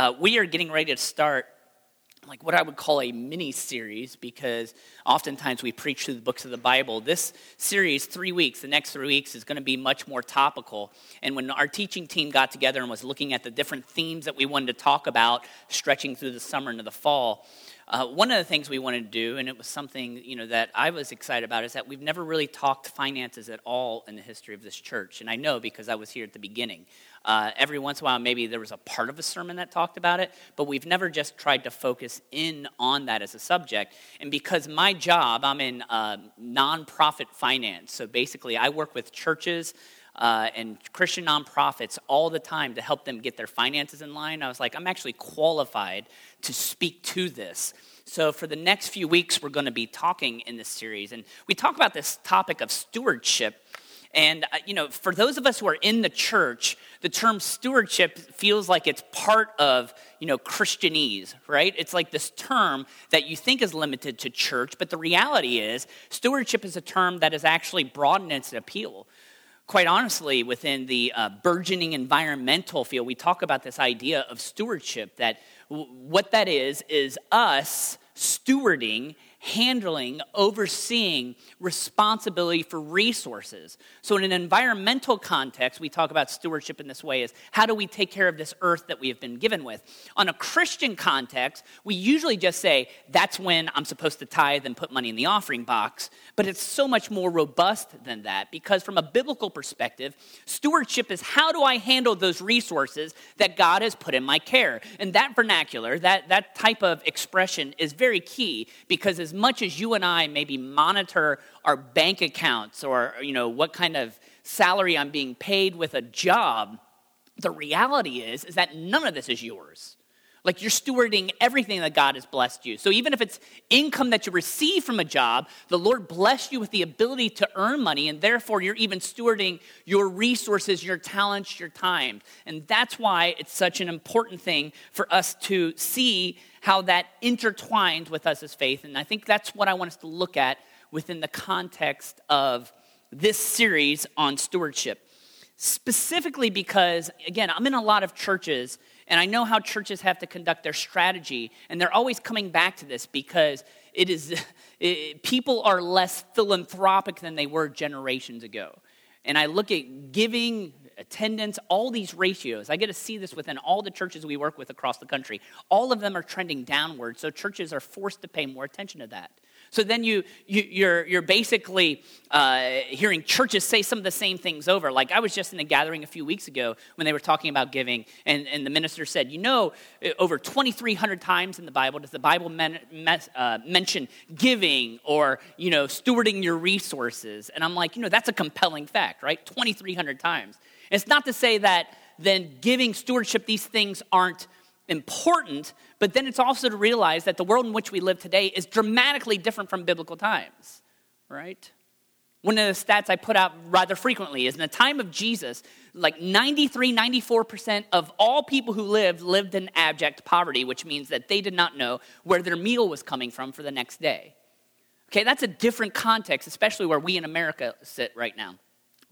Uh, we are getting ready to start like what I would call a mini series because oftentimes we preach through the books of the Bible. This series, three weeks, the next three weeks, is going to be much more topical. And when our teaching team got together and was looking at the different themes that we wanted to talk about, stretching through the summer into the fall, uh, one of the things we wanted to do, and it was something you know that I was excited about, is that we've never really talked finances at all in the history of this church. And I know because I was here at the beginning. Uh, every once in a while, maybe there was a part of a sermon that talked about it, but we've never just tried to focus in on that as a subject. And because my job, I'm in uh, nonprofit finance, so basically I work with churches uh, and Christian nonprofits all the time to help them get their finances in line. I was like, I'm actually qualified to speak to this. So, for the next few weeks, we're going to be talking in this series. And we talk about this topic of stewardship. And, uh, you know, for those of us who are in the church, the term stewardship feels like it's part of, you know, Christianese, right? It's like this term that you think is limited to church, but the reality is stewardship is a term that is actually broadened its appeal quite honestly, within the uh, burgeoning environmental field, we talk about this idea of stewardship that w- what that is, is us stewarding handling, overseeing responsibility for resources. So, in an environmental context, we talk about stewardship in this way is how do we take care of this earth that we have been given with? On a Christian context, we usually just say that's when I'm supposed to tithe and put money in the offering box, but it's so much more robust than that because, from a biblical perspective, stewardship is how do I handle those resources that God has put in my care? And that vernacular, that, that type of expression is very key because as as much as you and I maybe monitor our bank accounts or, you know, what kind of salary I'm being paid with a job, the reality is, is that none of this is yours. Like you're stewarding everything that God has blessed you. So even if it's income that you receive from a job, the Lord blessed you with the ability to earn money, and therefore you're even stewarding your resources, your talents, your time. And that's why it's such an important thing for us to see how that intertwined with us as faith. And I think that's what I want us to look at within the context of this series on stewardship. Specifically because, again, I'm in a lot of churches and I know how churches have to conduct their strategy, and they're always coming back to this because it is it, people are less philanthropic than they were generations ago. And I look at giving, attendance, all these ratios. I get to see this within all the churches we work with across the country. All of them are trending downward, so churches are forced to pay more attention to that. So then you, you, you're, you're basically uh, hearing churches say some of the same things over. Like I was just in a gathering a few weeks ago when they were talking about giving, and, and the minister said, You know, over 2,300 times in the Bible does the Bible men, uh, mention giving or, you know, stewarding your resources. And I'm like, You know, that's a compelling fact, right? 2,300 times. It's not to say that then giving stewardship, these things aren't important, but then it's also to realize that the world in which we live today is dramatically different from biblical times, right? One of the stats I put out rather frequently is in the time of Jesus, like 93, 94% of all people who lived lived in abject poverty, which means that they did not know where their meal was coming from for the next day. Okay, that's a different context, especially where we in America sit right now.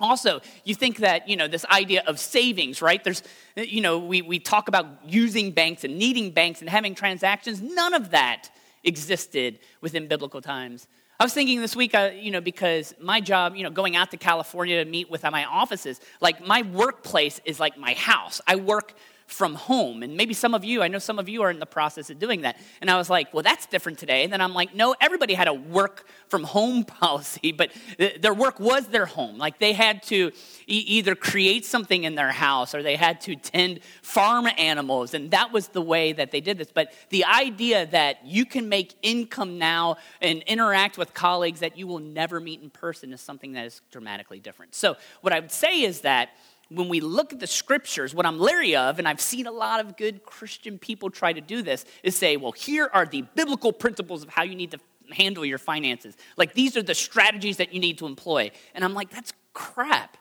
Also, you think that, you know, this idea of savings, right? There's, you know, we, we talk about using banks and needing banks and having transactions. None of that existed within biblical times. I was thinking this week, uh, you know, because my job, you know, going out to California to meet with my offices, like my workplace is like my house. I work from home. And maybe some of you, I know some of you are in the process of doing that. And I was like, well, that's different today. And then I'm like, no, everybody had a work from home policy, but their work was their home. Like they had to e- either create something in their house or they had to tend farm animals. And that was the way that they did this. But the idea that you can make income now and interact with colleagues that you will never meet in person is something that is dramatically different. So, what I would say is that when we look at the scriptures, what I'm leery of, and I've seen a lot of good Christian people try to do this, is say, well, here are the biblical principles of how you need to handle your finances. Like, these are the strategies that you need to employ. And I'm like, that's crap.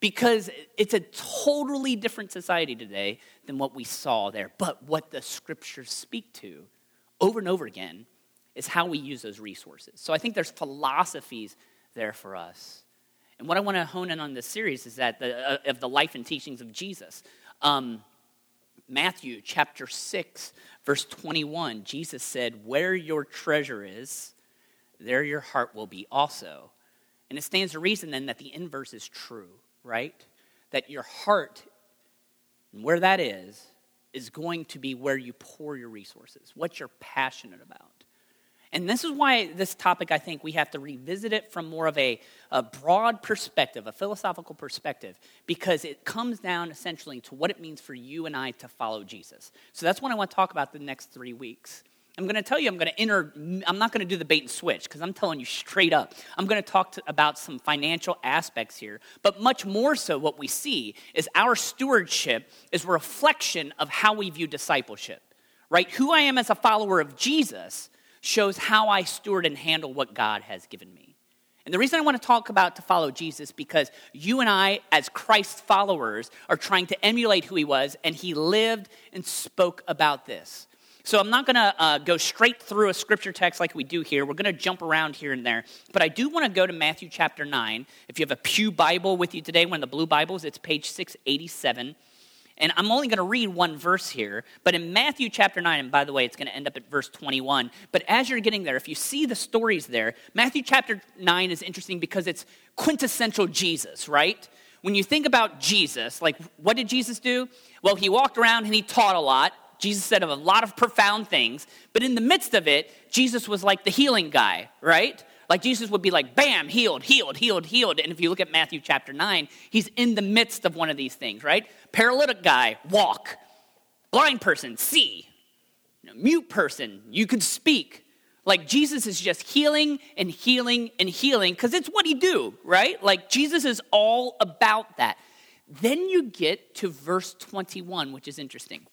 Because it's a totally different society today than what we saw there. But what the scriptures speak to over and over again is how we use those resources. So I think there's philosophies there for us. And what I want to hone in on this series is that the, uh, of the life and teachings of Jesus. Um, Matthew chapter 6, verse 21, Jesus said, Where your treasure is, there your heart will be also. And it stands to reason then that the inverse is true, right? That your heart, where that is, is going to be where you pour your resources, what you're passionate about. And this is why this topic, I think, we have to revisit it from more of a, a broad perspective, a philosophical perspective, because it comes down essentially to what it means for you and I to follow Jesus. So that's what I want to talk about the next three weeks. I'm going to tell you, I'm going to enter, I'm not going to do the bait and switch because I'm telling you straight up. I'm going to talk to, about some financial aspects here, but much more so, what we see is our stewardship is a reflection of how we view discipleship, right? Who I am as a follower of Jesus shows how I steward and handle what God has given me. And the reason I want to talk about to follow Jesus because you and I, as Christ followers, are trying to emulate who he was, and he lived and spoke about this. So I'm not going to uh, go straight through a scripture text like we do here. We're going to jump around here and there. But I do want to go to Matthew chapter 9. If you have a Pew Bible with you today, one of the blue Bibles, it's page 687. And I'm only going to read one verse here, but in Matthew chapter 9, and by the way, it's going to end up at verse 21. But as you're getting there, if you see the stories there, Matthew chapter 9 is interesting because it's quintessential Jesus, right? When you think about Jesus, like what did Jesus do? Well, he walked around and he taught a lot. Jesus said a lot of profound things, but in the midst of it, Jesus was like the healing guy, right? Like Jesus would be like, bam, healed, healed, healed, healed. And if you look at Matthew chapter 9, he's in the midst of one of these things, right? Paralytic guy, walk. Blind person, see. You know, mute person, you could speak. Like Jesus is just healing and healing and healing because it's what he do, right? Like Jesus is all about that. Then you get to verse 21, which is interesting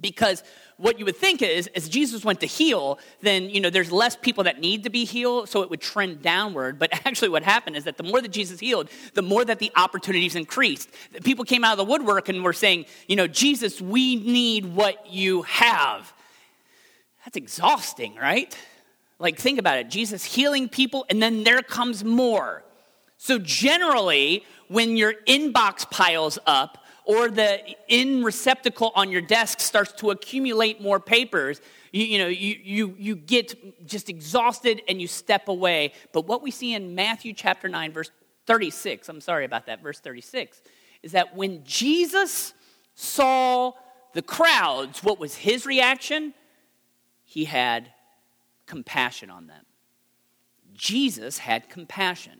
because what you would think is as jesus went to heal then you know there's less people that need to be healed so it would trend downward. But actually what happened is that the more that jesus healed the more that the opportunities increased. People came out of the woodwork and were saying you know jesus we need what you have. That's exhausting right? Like think about it. Jesus healing people and then there comes more. So generally when your inbox piles up or the in receptacle on your desk starts to accumulate more papers, you, you, know, you, you, you get just exhausted and you step away. But what we see in Matthew chapter 9, verse 36, I'm sorry about that, verse 36, is that when Jesus saw the crowds, what was his reaction? He had compassion on them. Jesus had compassion.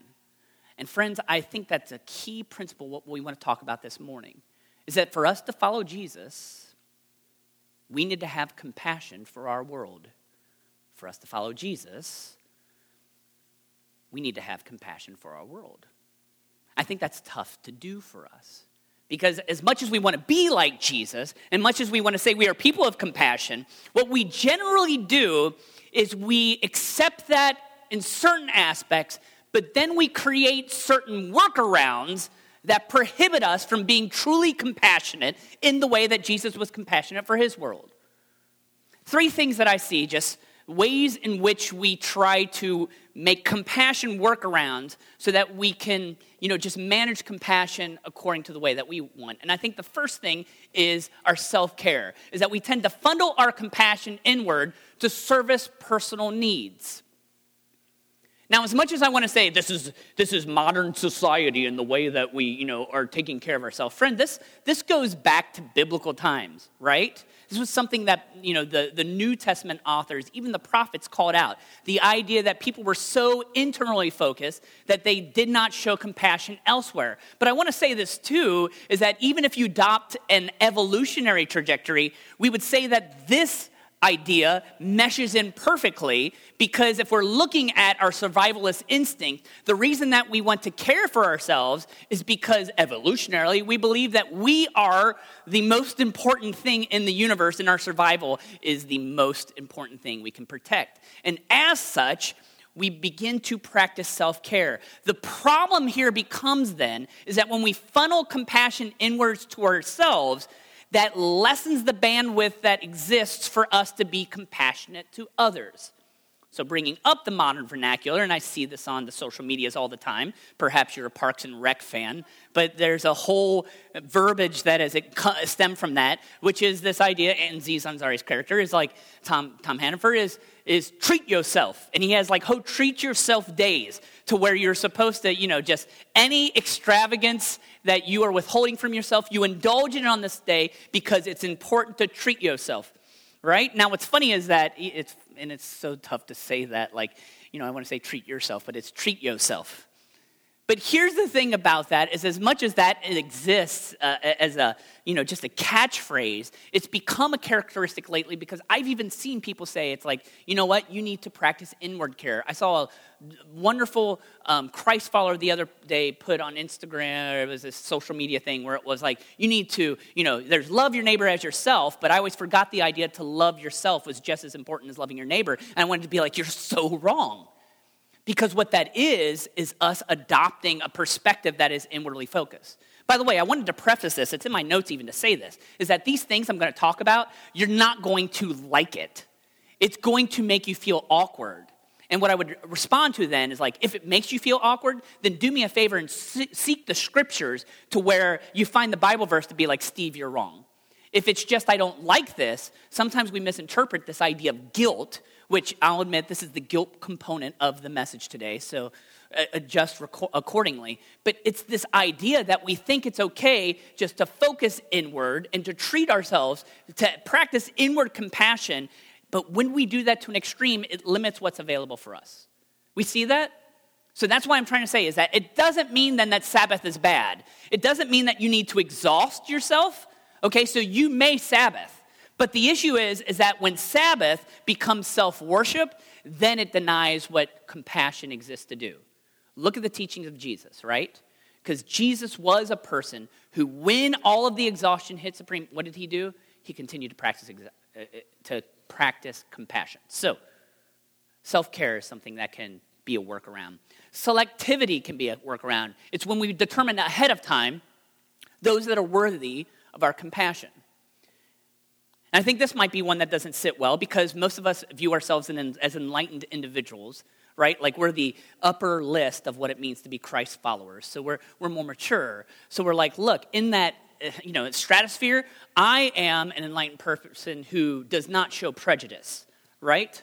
And friends, I think that's a key principle what we want to talk about this morning is that for us to follow Jesus, we need to have compassion for our world. For us to follow Jesus, we need to have compassion for our world. I think that's tough to do for us. Because as much as we want to be like Jesus, and much as we want to say we are people of compassion, what we generally do is we accept that in certain aspects, but then we create certain workarounds that prohibit us from being truly compassionate in the way that Jesus was compassionate for his world. Three things that I see, just ways in which we try to make compassion work around so that we can, you know, just manage compassion according to the way that we want. And I think the first thing is our self-care, is that we tend to funnel our compassion inward to service personal needs. Now, as much as I want to say this is, this is modern society and the way that we, you know, are taking care of ourselves, friend, this, this goes back to biblical times, right? This was something that, you know, the, the New Testament authors, even the prophets called out. The idea that people were so internally focused that they did not show compassion elsewhere. But I want to say this too, is that even if you adopt an evolutionary trajectory, we would say that this idea meshes in perfectly because if we're looking at our survivalist instinct, the reason that we want to care for ourselves is because evolutionarily we believe that we are the most important thing in the universe and our survival is the most important thing we can protect. And as such, we begin to practice self care. The problem here becomes then is that when we funnel compassion inwards to ourselves, that lessens the bandwidth that exists for us to be compassionate to others. So, bringing up the modern vernacular, and I see this on the social medias all the time. Perhaps you're a Parks and Rec fan, but there's a whole verbiage that is stemmed from that, which is this idea. And Aziz Ansari's character is like Tom Tom Haverford is is treat yourself, and he has like ho treat yourself days to where you're supposed to, you know, just any extravagance that you are withholding from yourself, you indulge in it on this day because it's important to treat yourself right? Now, what's funny is that it's, and it's so tough to say that, like, you know, I want to say treat yourself, but it's treat yourself. But here's the thing about that is as much as that exists uh, as a, you know, just a catchphrase, it's become a characteristic lately because I've even seen people say it's like, you know what, you need to practice inward care. I saw a wonderful um, Christ follower the other day put on Instagram, it was a social media thing where it was like, you need to, you know, there's love your neighbor as yourself, but I always forgot the idea to love yourself was just as important as loving your neighbor. And I wanted to be like, you're so wrong. Because what that is, is us adopting a perspective that is inwardly focused. By the way, I wanted to preface this, it's in my notes even to say this, is that these things I'm going to talk about, you're not going to like it. It's going to make you feel awkward. And what I would respond to then is like, if it makes you feel awkward, then do me a favor and seek the scriptures to where you find the Bible verse to be like, Steve, you're wrong. If it's just, I don't like this, sometimes we misinterpret this idea of guilt which I'll admit this is the guilt component of the message today, so uh, adjust accordingly. But it's this idea that we think it's okay just to focus inward and to treat ourselves, to practice inward compassion. But when we do that to an extreme, it limits what's available for us. We see that? So that's why I'm trying to say is that it doesn't mean then that Sabbath is bad. It doesn't mean that you need to exhaust yourself. Okay, so you may Sabbath. But the issue is, is that when Sabbath becomes self worship, then it denies what compassion exists to do. Look at the teachings of Jesus, right? Because Jesus was a person who, when all of the exhaustion hit supreme, what did he do? He continued to practice, uh, uh, to practice compassion. So, self care is something that can be a workaround. Selectivity can be a workaround. It's when we determine ahead of time those that are worthy of our compassion. And I think this might be one that doesn't sit well because most of us view ourselves in, as enlightened individuals, right? Like we're the upper list of what it means to be Christ followers. So we're, we're more mature. So we're like, look, in that eh, you know, stratosphere, I am an enlightened person who does not show prejudice, right?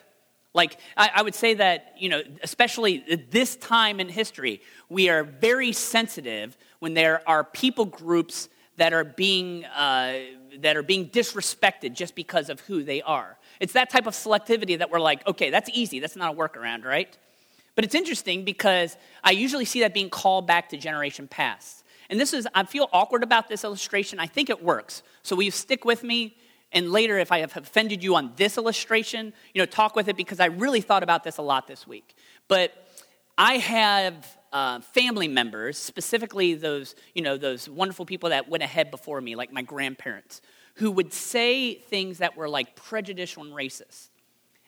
Like, I, I, would say that, you know, especially this time in history, we are very sensitive when there are people groups that are being uh, that are being disrespected just because of who they are. It's that type of selectivity that we're like, okay, that's easy. That's not a workaround, right? But it's interesting because I usually see that being called back to generation past. And this is, I feel awkward about this illustration. I think it works. So will you stick with me? And later, if I have offended you on this illustration, you know, talk with it because I really thought about this a lot this week. But I have uh, family members, specifically those, you know, those wonderful people that went ahead before me, like my grandparents, who would say things that were like prejudicial and racist.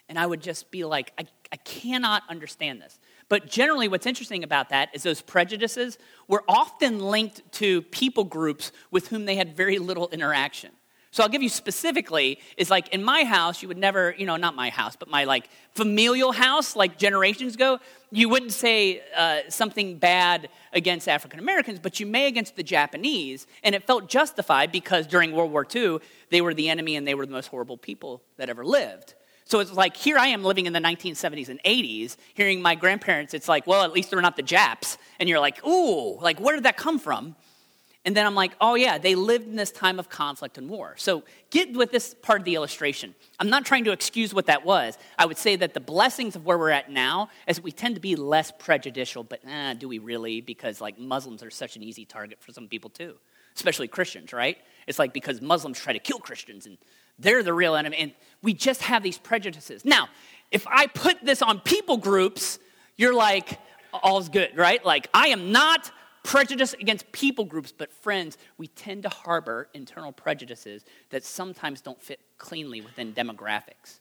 And I would just be like, I, I cannot understand this. But generally, what's interesting about that is those prejudices were often linked to people groups with whom they had very little interaction. So I'll give you specifically is like in my house, you would never, you know, not my house, but my like familial house, like generations ago, you wouldn't say uh, something bad against African Americans, but you may against the Japanese. And it felt justified because during World War II, they were the enemy and they were the most horrible people that ever lived. So it's like here I am living in the 1970s and 80s, hearing my grandparents, it's like, well, at least they're not the Japs. And you're like, ooh, like where did that come from? And then I'm like, oh, yeah, they lived in this time of conflict and war. So get with this part of the illustration. I'm not trying to excuse what that was. I would say that the blessings of where we're at now is we tend to be less prejudicial, but eh, do we really? Because, like, Muslims are such an easy target for some people, too, especially Christians, right? It's like because Muslims try to kill Christians and they're the real enemy. And we just have these prejudices. Now, if I put this on people groups, you're like, all's good, right? Like, I am not prejudice against people groups, but friends, we tend to harbor internal prejudices that sometimes don't fit cleanly within demographics.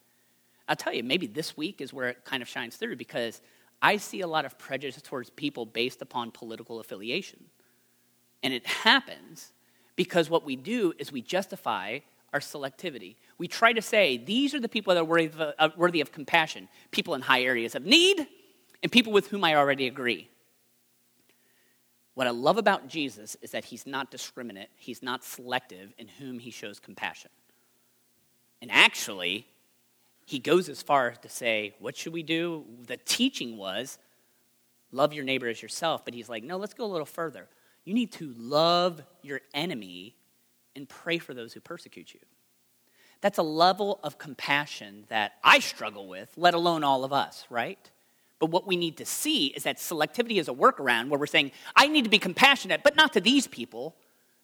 I'll tell you, maybe this week is where it kind of shines through because I see a lot of prejudice towards people based upon political affiliation. And it happens because what we do is we justify our selectivity. We try to say these are the people that are worthy of, uh, worthy of compassion people in high areas of need and people with whom I already agree. What I love about Jesus is that he's not discriminate, he's not selective in whom he shows compassion. And actually, he goes as far as to say, What should we do? The teaching was, Love your neighbor as yourself. But he's like, No, let's go a little further. You need to love your enemy and pray for those who persecute you. That's a level of compassion that I struggle with, let alone all of us, right? But what we need to see is that selectivity is a workaround where we're saying, I need to be compassionate, but not to these people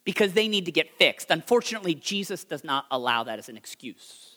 because they need to get fixed. Unfortunately, Jesus does not allow that as an excuse.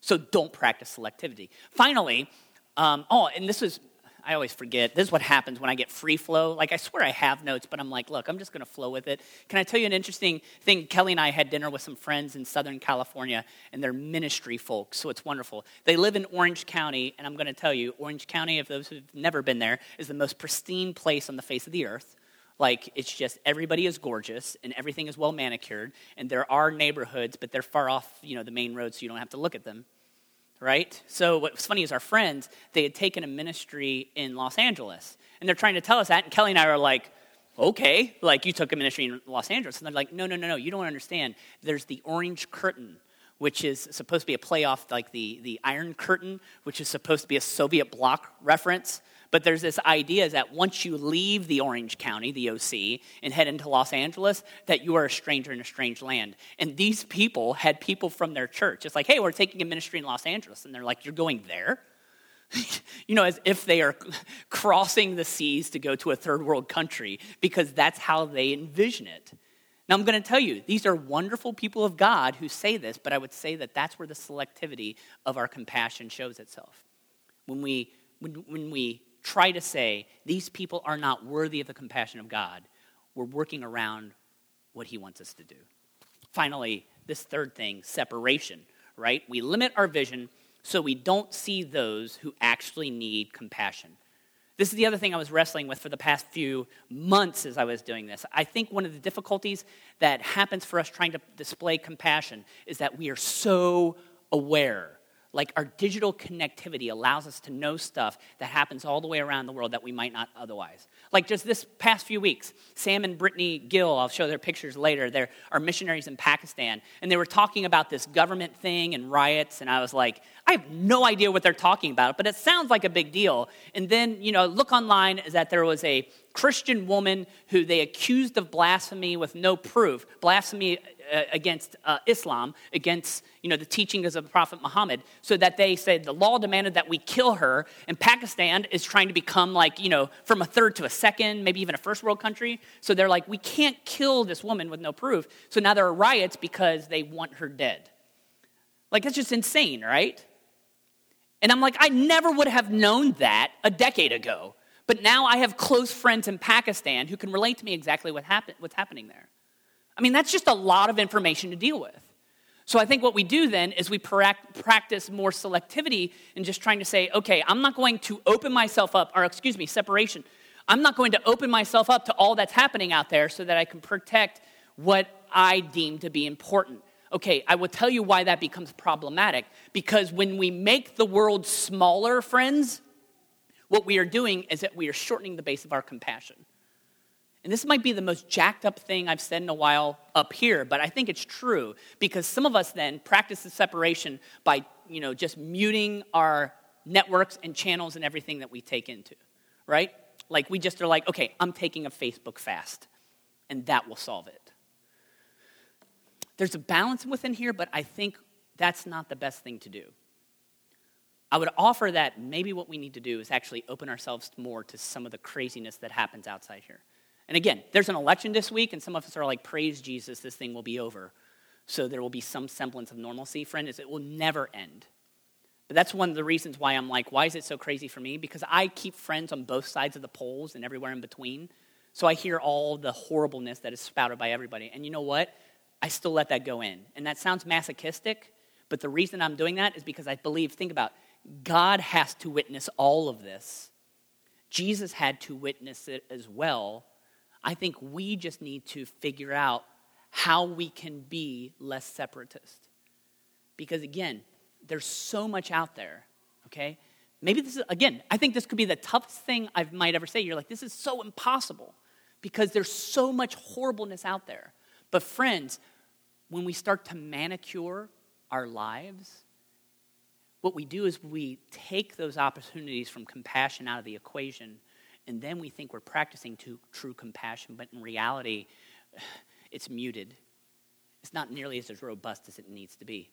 So don't practice selectivity. Finally, um, oh, and this is I always forget. This is what happens when I get free flow. Like, I swear I have notes, but I'm like, look, I'm just going to flow with it. Can I tell you an interesting thing? Kelly and I had dinner with some friends in Southern California, and they're ministry folks, so it's wonderful. They live in Orange County, and I'm going to tell you, Orange County, if those who've never been there, is the most pristine place on the face of the earth. Like, it's just everybody is gorgeous and everything is well manicured, and there are neighborhoods, but they're far off, you know, the main road, so you don't have to look at them right? So what's funny is our friends, they had taken a ministry in Los Angeles. And they're trying to tell us that. And Kelly and I are like, okay, like you took a ministry in Los Angeles. And they're like, no, no, no, no, you don't understand. There's the orange curtain, which is supposed to be a play off like the, the Iron Curtain, which is supposed to be a Soviet bloc reference. But there's this idea that once you leave the Orange County, the OC, and head into Los Angeles, that you are a stranger in a strange land. And these people had people from their church. It's like, hey, we're taking a ministry in Los Angeles. And they're like, you're going there? you know, as if they are crossing the seas to go to a third world country because that's how they envision it. Now, I'm going to tell you, these are wonderful people of God who say this, but I would say that that's where the selectivity of our compassion shows itself. When we, when, when we try to say these people are not worthy of the compassion of God, we're working around what He wants us to do. Finally, this third thing separation, right? We limit our vision so we don't see those who actually need compassion. This is the other thing I was wrestling with for the past few months as I was doing this. I think one of the difficulties that happens for us trying to display compassion is that we are so aware like our digital connectivity allows us to know stuff that happens all the way around the world that we might not otherwise. Like just this past few weeks, Sam and Brittany Gill, I'll show their pictures later, they are our missionaries in Pakistan, and they were talking about this government thing and riots, and I was like, I have no idea what they're talking about, but it sounds like a big deal. And then, you know, look online that there was a Christian woman who they accused of blasphemy with no proof, blasphemy uh, against uh, Islam, against you know, the teachings of the Prophet Muhammad, so that they said the law demanded that we kill her, and Pakistan is trying to become like, you know, from a third to a second, maybe even a first world country. So they're like, we can't kill this woman with no proof. So now there are riots because they want her dead. Like, that's just insane, right? And I'm like, I never would have known that a decade ago. But now I have close friends in Pakistan who can relate to me exactly what happen, what's happening there. I mean, that's just a lot of information to deal with. So I think what we do then is we practice more selectivity in just trying to say, okay, I'm not going to open myself up, or excuse me, separation. I'm not going to open myself up to all that's happening out there so that I can protect what I deem to be important. Okay, I will tell you why that becomes problematic. Because when we make the world smaller, friends, what we are doing is that we are shortening the base of our compassion. And this might be the most jacked up thing I've said in a while up here, but I think it's true because some of us then practice the separation by, you know, just muting our networks and channels and everything that we take into, right? Like we just are like, okay, I'm taking a Facebook fast, and that will solve it. There's a balance within here, but I think that's not the best thing to do. I would offer that maybe what we need to do is actually open ourselves more to some of the craziness that happens outside here. And again, there's an election this week, and some of us are like, praise Jesus, this thing will be over. So there will be some semblance of normalcy. Friend, is it will never end. But that's one of the reasons why I'm like, why is it so crazy for me? Because I keep friends on both sides of the polls and everywhere in between. So I hear all the horribleness that is spouted by everybody. And you know what? I still let that go in. And that sounds masochistic, but the reason I'm doing that is because I believe, think about, God has to witness all of this. Jesus had to witness it as well I think we just need to figure out how we can be less separatist. Because again, there's so much out there, okay? Maybe this is, again, I think this could be the toughest thing I might ever say. You're like, this is so impossible because there's so much horribleness out there. But, friends, when we start to manicure our lives, what we do is we take those opportunities from compassion out of the equation, and then we think we're practicing true compassion, but in reality, it's muted. It's not nearly as robust as it needs to be.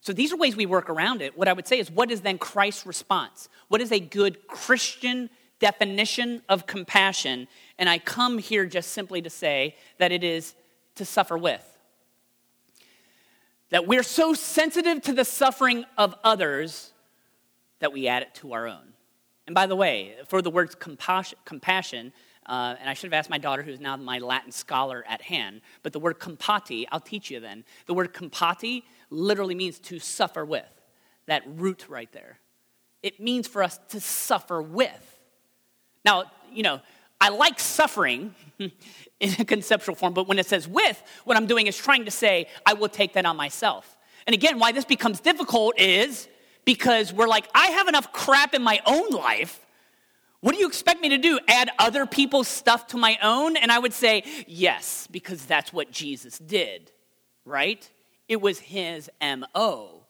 So these are ways we work around it. What I would say is, what is then Christ's response? What is a good Christian definition of compassion? And I come here just simply to say that it is to suffer with. That we're so sensitive to the suffering of others that we add it to our own. And by the way, for the words compassion, uh, and I should have asked my daughter, who's now my Latin scholar at hand, but the word compati, I'll teach you then. The word compati literally means to suffer with, that root right there. It means for us to suffer with. Now, you know, I like suffering in a conceptual form, but when it says with, what I'm doing is trying to say, I will take that on myself. And again, why this becomes difficult is because we're like, I have enough crap in my own life. What do you expect me to do? Add other people's stuff to my own? And I would say, yes, because that's what Jesus did, right? It was his MO.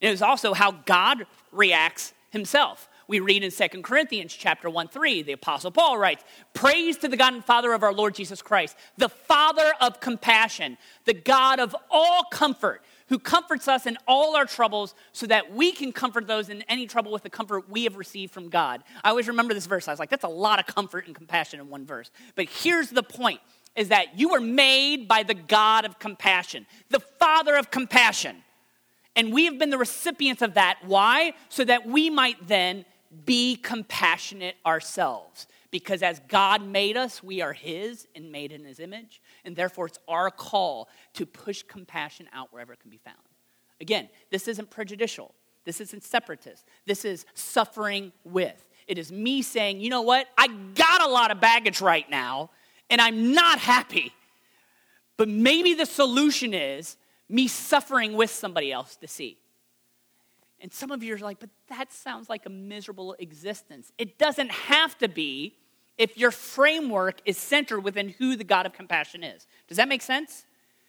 And It was also how God reacts himself. We read in 2 Corinthians chapter 1 3, the Apostle Paul writes, Praise to the God and Father of our Lord Jesus Christ, the Father of compassion, the God of all comfort, who comforts us in all our troubles so that we can comfort those in any trouble with the comfort we have received from God. I always remember this verse. I was like, that's a lot of comfort and compassion in one verse. But here's the point is that you were made by the God of compassion, the Father of compassion. And we have been the recipients of that. Why? So that we might then be compassionate ourselves. Because as God made us, we are His and made in His image. And therefore, it's our call to push compassion out wherever it can be found. Again, this isn't prejudicial. This isn't separatist. This is suffering with. It is me saying, you know what? I got a lot of baggage right now, and I'm not happy. But maybe the solution is me suffering with somebody else to see. And some of you are like, but that sounds like a miserable existence. It doesn't have to be if your framework is centered within who the God of compassion is. Does that make sense?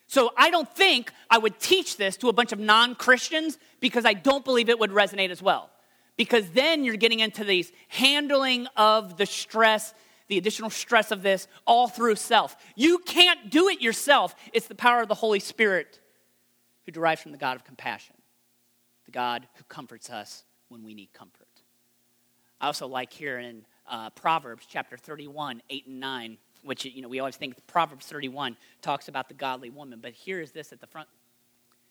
So I don't think I would teach this to a bunch of non Christians because I don't believe it would resonate as well. Because then you're getting into these handling of the stress the additional stress of this all through self. You can't do it yourself. It's the power of the Holy Spirit who derives from the God of compassion, God who comforts us when we need comfort. I also like here in uh, Proverbs chapter 31, 8 and 9, which, you know, we always think Proverbs 31 talks about the godly woman, but here is this at the front.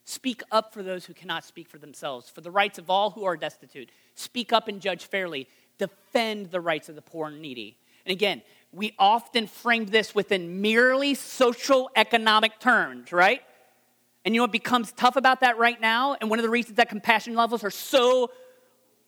Speak up for those who cannot speak for themselves, for the rights of all who are destitute. Speak up and judge fairly. Defend the rights of the poor and needy. And again, we often frame this within merely social economic terms, right? And you know what becomes tough about that right now? And one of the reasons that compassion levels are so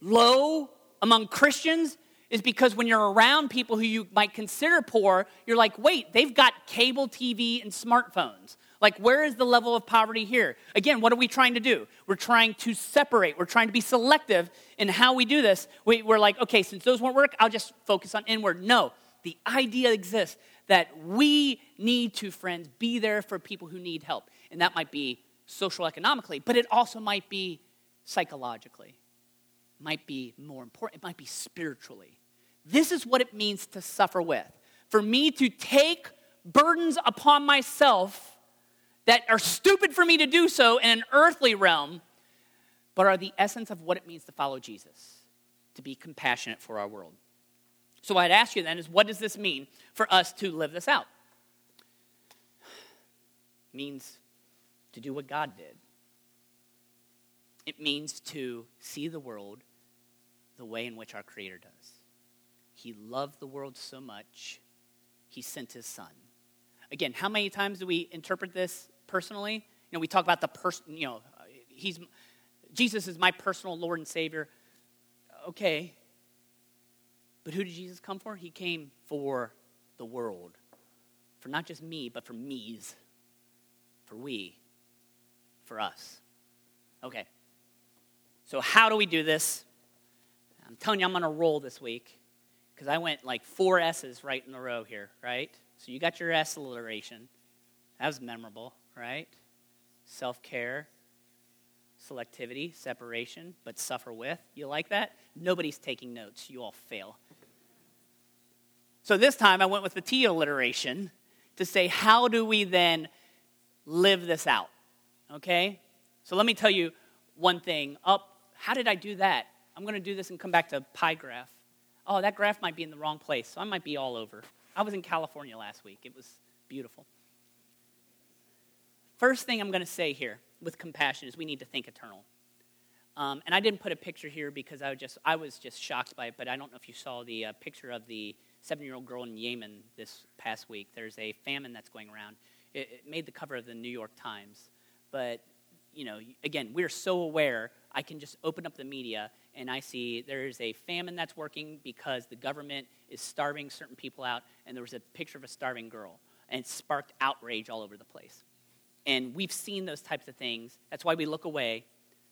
low among Christians is because when you're around people who you might consider poor, you're like, wait, they've got cable TV and smartphones. Like, where is the level of poverty here? Again, what are we trying to do? We're trying to separate. We're trying to be selective in how we do this. We, are like, okay, since those won't work, I'll just focus on inward. No, the idea exists that we need to, friends, be there for people who need help. And that might be social economically, but it also might be psychologically, might be more important, it might be spiritually. This is what it means to suffer with. For me to take burdens upon myself that are stupid for me to do so in an earthly realm, but are the essence of what it means to follow Jesus, to be compassionate for our world. So, I'd ask you then is what does this mean for us to live this out? It means to do what God did. It means to see the world the way in which our Creator does. He loved the world so much, He sent His Son. Again, how many times do we interpret this personally. You know, we talk about the person, you know, he's Jesus is my personal Lord and Savior. Okay. But who did Jesus come for? He came for the world. For not just me, but for me's. For we. For us. Okay. So, how do we do this? I'm telling you, I'm on a roll this week because I went like four S's right in a row here, right? So, you got your S alliteration. That was memorable, right? Self care, selectivity, separation, but suffer with. You like that? Nobody's taking notes. You all fail. So this time I went with the T alliteration to say, how do we then live this out? Okay? So let me tell you one thing. Up, oh, how did I do that? I'm going to do this and come back to pie graph. Oh, that graph might be in the wrong place, so I might be all over. I was in California last week. It was beautiful. First thing I'm going to say here with compassion is we need to think eternal. Um, and I didn't put a picture here because I was just I was just shocked by it. But I don't know if you saw the uh, picture of the seven-year-old girl in Yemen this past week. There's a famine that's going around. It, it made the cover of the New York Times. But you know, again, we're so aware. I can just open up the media and I see there is a famine that's working because the government is starving certain people out, and there was a picture of a starving girl, and it sparked outrage all over the place. And we've seen those types of things. That's why we look away,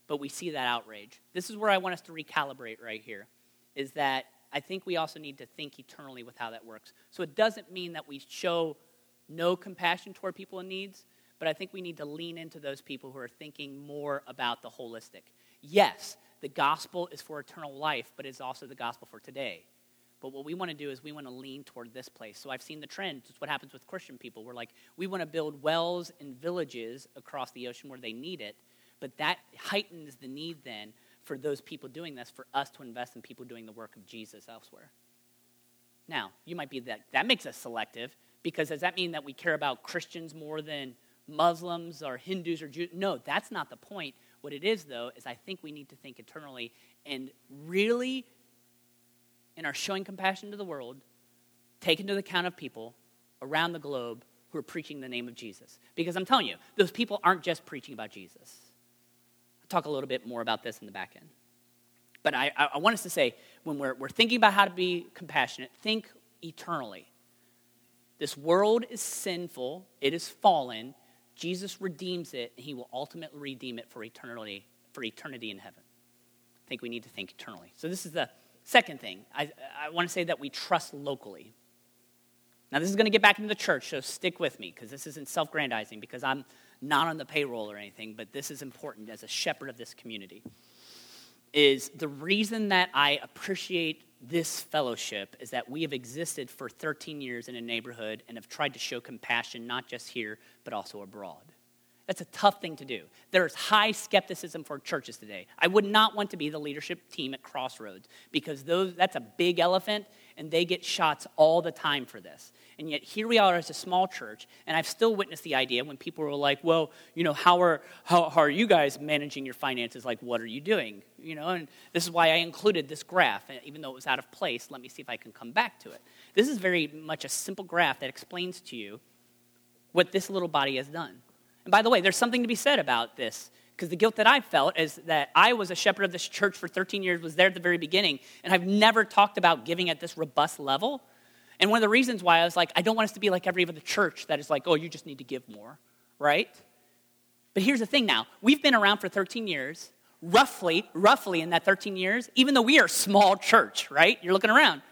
but we see that outrage. This is where I want us to recalibrate right here is that I think we also need to think eternally with how that works. So it doesn't mean that we show no compassion toward people in needs, but I think we need to lean into those people who are thinking more about the holistic. Yes, the gospel is for eternal life, but it's also the gospel for today. But what we want to do is we want to lean toward this place. So I've seen the trend. It's what happens with Christian people. We're like, we want to build wells and villages across the ocean where they need it. But that heightens the need then for those people doing this, for us to invest in people doing the work of Jesus elsewhere. Now, you might be that, that makes us selective because does that mean that we care about Christians more than Muslims or Hindus or Jews? No, that's not the point. What it is, though, is I think we need to think eternally and really in our showing compassion to the world, take into account of people around the globe who are preaching the name of Jesus. Because I'm telling you, those people aren't just preaching about Jesus. I'll talk a little bit more about this in the back end. But I, I want us to say, when we're, we're thinking about how to be compassionate, think eternally. This world is sinful, it is fallen. Jesus redeems it, and he will ultimately redeem it for eternity, for eternity in heaven. I think we need to think eternally. So this is the Second thing, I, I want to say that we trust locally. Now, this is going to get back into the church, so stick with me because this isn't self grandizing because I'm not on the payroll or anything, but this is important as a shepherd of this community. Is the reason that I appreciate this fellowship is that we have existed for 13 years in a neighborhood and have tried to show compassion not just here, but also abroad. That's a tough thing to do. There's high skepticism for churches today. I would not want to be the leadership team at Crossroads because those, that's a big elephant and they get shots all the time for this. And yet here we are as a small church, and I've still witnessed the idea when people were like, well, you know, how are, how, how are you guys managing your finances? Like, what are you doing? You know, and this is why I included this graph, even though it was out of place. Let me see if I can come back to it. This is very much a simple graph that explains to you what this little body has done. And by the way, there's something to be said about this because the guilt that I felt is that I was a shepherd of this church for 13 years, was there at the very beginning, and I've never talked about giving at this robust level. And one of the reasons why I was like, I don't want us to be like every other church that is like, oh, you just need to give more, right? But here's the thing now we've been around for 13 years, roughly, roughly in that 13 years, even though we are a small church, right? You're looking around.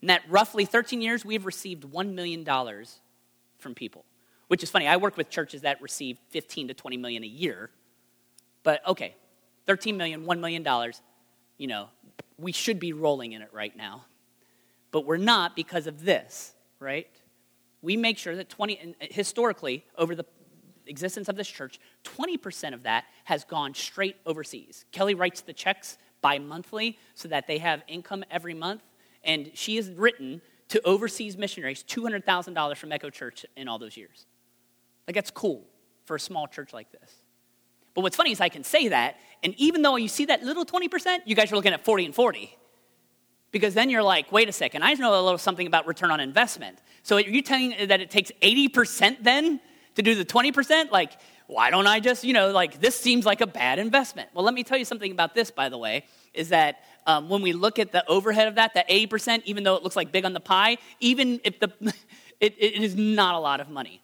In that roughly 13 years, we've received $1 million from people which is funny. I work with churches that receive 15 to 20 million a year. But okay, 13 million, 1 million dollars, you know, we should be rolling in it right now. But we're not because of this, right? We make sure that 20 uh, historically over the existence of this church, 20% of that has gone straight overseas. Kelly writes the checks bi-monthly so that they have income every month and she has written to overseas missionaries $200,000 from Echo Church in all those years. Like, that's cool for a small church like this. But what's funny is I can say that, and even though you see that little 20%, you guys are looking at 40 and 40. Because then you're like, wait a second, I know a little something about return on investment. So you're telling that it takes 80% then to do the 20%? Like, why don't I just, you know, like, this seems like a bad investment. Well, let me tell you something about this, by the way, is that um, when we look at the overhead of that, that 80%, even though it looks like big on the pie, even if the, it, it is not a lot of money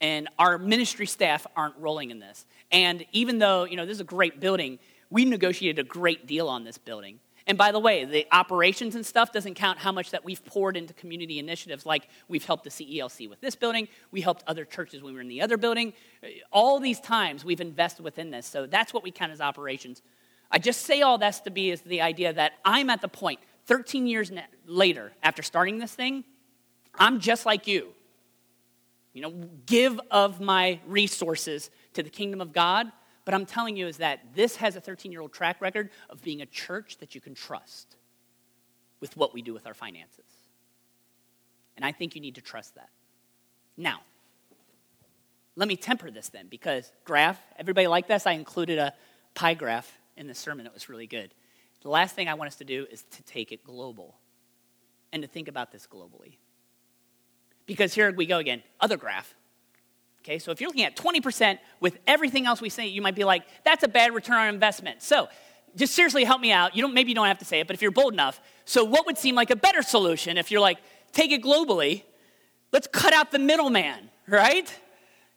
and our ministry staff aren't rolling in this. And even though, you know, this is a great building, we negotiated a great deal on this building. And by the way, the operations and stuff doesn't count how much that we've poured into community initiatives like we've helped the CELC with this building, we helped other churches when we were in the other building. All these times we've invested within this. So that's what we count as operations. I just say all this to be is the idea that I'm at the point 13 years later after starting this thing, I'm just like you. You know, give of my resources to the kingdom of God but I'm telling you is that this has a 13 year old track record of being a church that you can trust with what we do with our finances. And I think you need to trust that. Now, let me temper this then, because graph, everybody like this? I included a pie graph in the sermon. It was really good. The last thing I want us to do is to take it global and to think about this globally. Because here we go again, other graph. Okay, so if you're looking at 20% with everything else we say, you might be like, that's a bad return on investment. So just seriously help me out. You don't, maybe you don't have to say it, but if you're bold enough, so what would seem like a better solution if you're like, take it globally, let's cut out the middleman, right?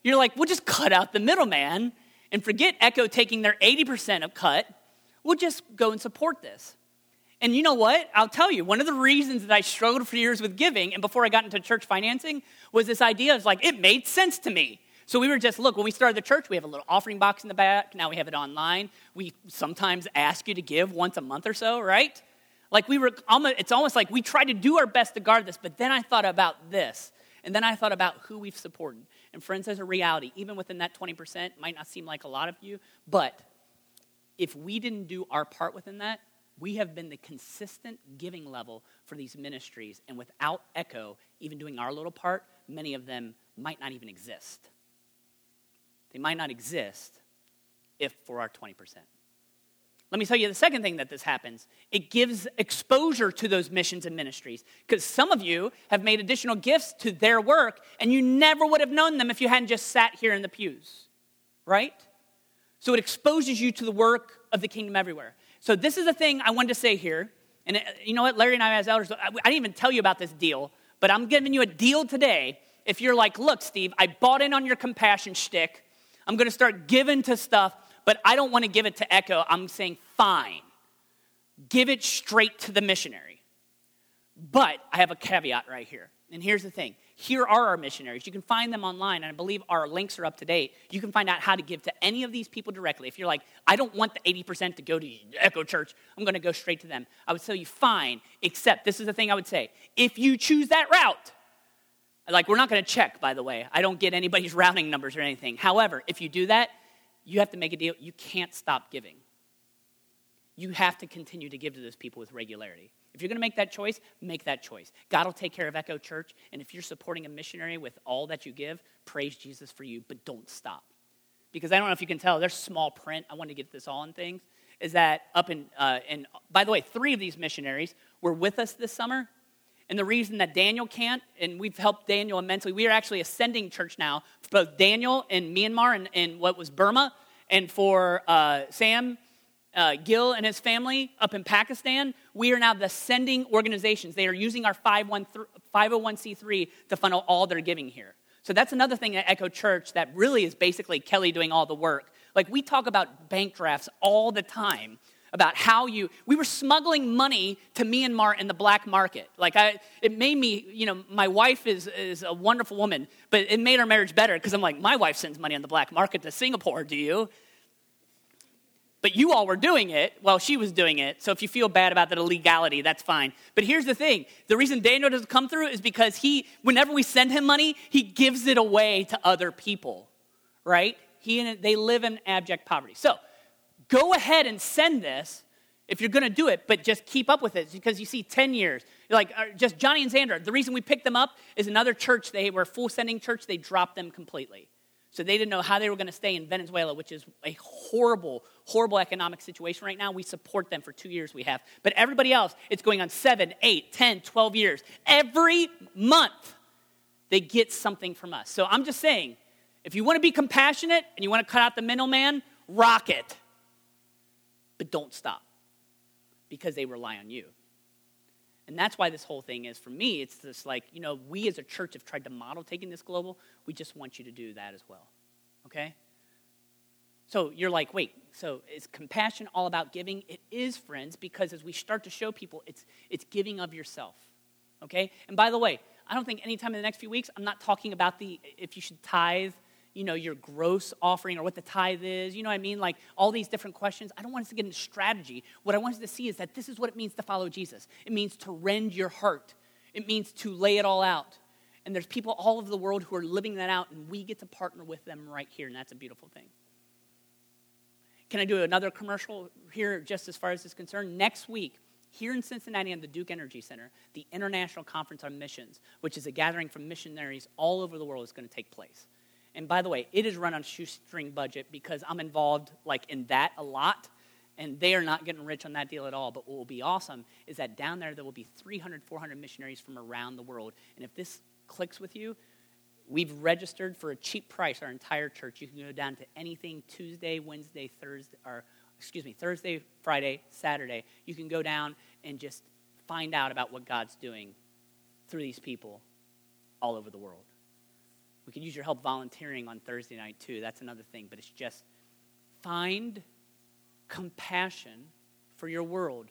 You're like, we'll just cut out the middleman and forget Echo taking their 80% of cut. We'll just go and support this. And you know what? I'll tell you, one of the reasons that I struggled for years with giving and before I got into church financing was this idea of like, it made sense to me. So we were just, look, when we started the church, we have a little offering box in the back. Now we have it online. We sometimes ask you to give once a month or so, right? Like we were, almost, it's almost like we try to do our best to guard this, but then I thought about this. And then I thought about who we've supported. And friends, there's a reality. Even within that 20%, might not seem like a lot of you, but if we didn't do our part within that, we have been the consistent giving level for these ministries. And without Echo, even doing our little part, many of them might not even exist. They might not exist if for our 20%. Let me tell you the second thing that this happens it gives exposure to those missions and ministries. Because some of you have made additional gifts to their work, and you never would have known them if you hadn't just sat here in the pews, right? So it exposes you to the work of the kingdom everywhere. So this is the thing I wanted to say here. And uh, you know what? Larry and I, as elders, I didn't even tell you about this deal, but I'm giving you a deal today. If you're like, look, Steve, I bought in on your compassion shtick. I'm going to start giving to stuff, but I don't want to give it to Echo. I'm saying, fine. Give it straight to the missionary. But I have a caveat right here. And here's the thing here are our missionaries. You can find them online, and I believe our links are up to date. You can find out how to give to any of these people directly. If you're like, I don't want the 80% to go to Echo Church, I'm going to go straight to them. I would tell you, fine, except this is the thing I would say. If you choose that route, like, we're not going to check, by the way. I don't get anybody's routing numbers or anything. However, if you do that, you have to make a deal. You can't stop giving. You have to continue to give to those people with regularity. If you're going to make that choice, make that choice. God will take care of Echo Church. And if you're supporting a missionary with all that you give, praise Jesus for you, but don't stop. Because I don't know if you can tell, there's small print. I want to get this all in things. Is that up in, uh, and by the way, three of these missionaries were with us this summer. And the reason that Daniel can't, and we've helped Daniel immensely, we are actually a sending church now, for both Daniel in Myanmar and, and what was Burma, and for uh, Sam uh, Gill and his family up in Pakistan, we are now the sending organizations. They are using our 501c3 to funnel all their giving here. So that's another thing at Echo Church that really is basically Kelly doing all the work. Like we talk about bank drafts all the time about how you we were smuggling money to Myanmar in the black market. Like I it made me, you know, my wife is is a wonderful woman, but it made our marriage better because I'm like, my wife sends money on the black market to Singapore, do you? But you all were doing it while she was doing it. So if you feel bad about that illegality, that's fine. But here's the thing the reason Daniel doesn't come through is because he, whenever we send him money, he gives it away to other people, right? He and they live in abject poverty. So go ahead and send this if you're going to do it, but just keep up with it because you see 10 years. Like uh, just Johnny and Xander, the reason we picked them up is another church, they were full sending church, they dropped them completely. So they didn't know how they were going to stay in Venezuela, which is a horrible, horrible economic situation right now. We support them for two years, we have. But everybody else, it's going on seven, eight, 10, 12 years. Every month, they get something from us. So I'm just saying, if you want to be compassionate and you want to cut out the middleman, rock it. But don't stop because they rely on you. And that's why this whole thing is, for me, it's just like, you know, we as a church have tried to model taking this global. We just want you to do that as well. Okay? So you're like, wait, so is compassion all about giving? It is, friends, because as we start to show people, it's, it's giving of yourself. Okay? And by the way, I don't think anytime in the next few weeks, I'm not talking about the if you should tithe, you know, your gross offering or what the tithe is. You know what I mean? Like all these different questions. I don't want us to get into strategy. What I want us to see is that this is what it means to follow Jesus. It means to rend your heart. It means to lay it all out. And there's people all over the world who are living that out, and we get to partner with them right here, and that's a beautiful thing. Can I do another commercial here, just as far as this is concerned? Next week, here in Cincinnati on the Duke Energy Center, the International Conference on Missions, which is a gathering from missionaries all over the world, is going to take place. And by the way, it is run on shoestring budget because I'm involved like in that a lot and they are not getting rich on that deal at all. But what will be awesome is that down there, there will be 300, 400 missionaries from around the world. And if this clicks with you, we've registered for a cheap price our entire church. You can go down to anything Tuesday, Wednesday, Thursday, or excuse me, Thursday, Friday, Saturday. You can go down and just find out about what God's doing through these people all over the world. We could use your help volunteering on Thursday night too. That's another thing, but it's just find compassion for your world.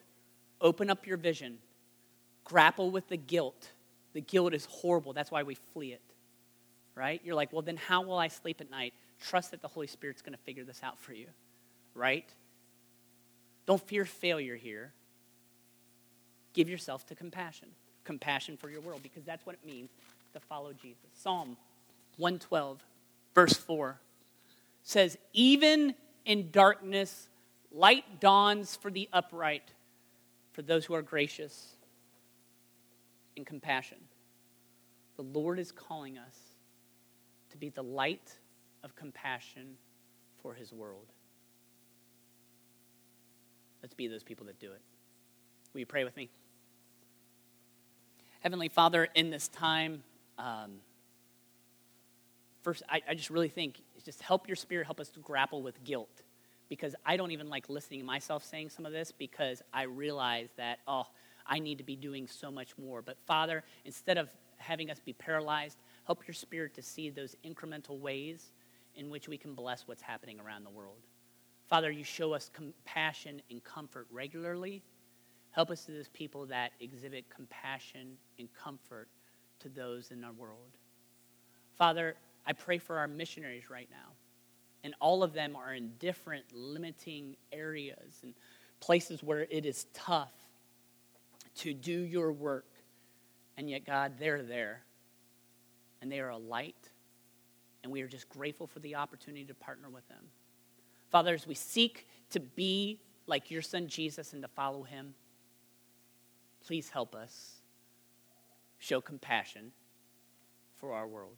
Open up your vision. Grapple with the guilt. The guilt is horrible. That's why we flee it. Right? You're like, well, then how will I sleep at night? Trust that the Holy Spirit's going to figure this out for you. Right? Don't fear failure here. Give yourself to compassion. Compassion for your world, because that's what it means to follow Jesus. Psalm 112, verse 4 says, Even in darkness, Light dawns for the upright, for those who are gracious and compassion. The Lord is calling us to be the light of compassion for his world. Let's be those people that do it. Will you pray with me? Heavenly Father, in this time, um, first, I, I just really think just help your spirit help us to grapple with guilt because I don't even like listening to myself saying some of this because I realize that, oh, I need to be doing so much more. But Father, instead of having us be paralyzed, help your spirit to see those incremental ways in which we can bless what's happening around the world. Father, you show us compassion and comfort regularly. Help us to those people that exhibit compassion and comfort to those in our world. Father, I pray for our missionaries right now and all of them are in different limiting areas and places where it is tough to do your work. And yet, God, they're there. And they are a light. And we are just grateful for the opportunity to partner with them. Father, as we seek to be like your son Jesus and to follow him, please help us show compassion for our world.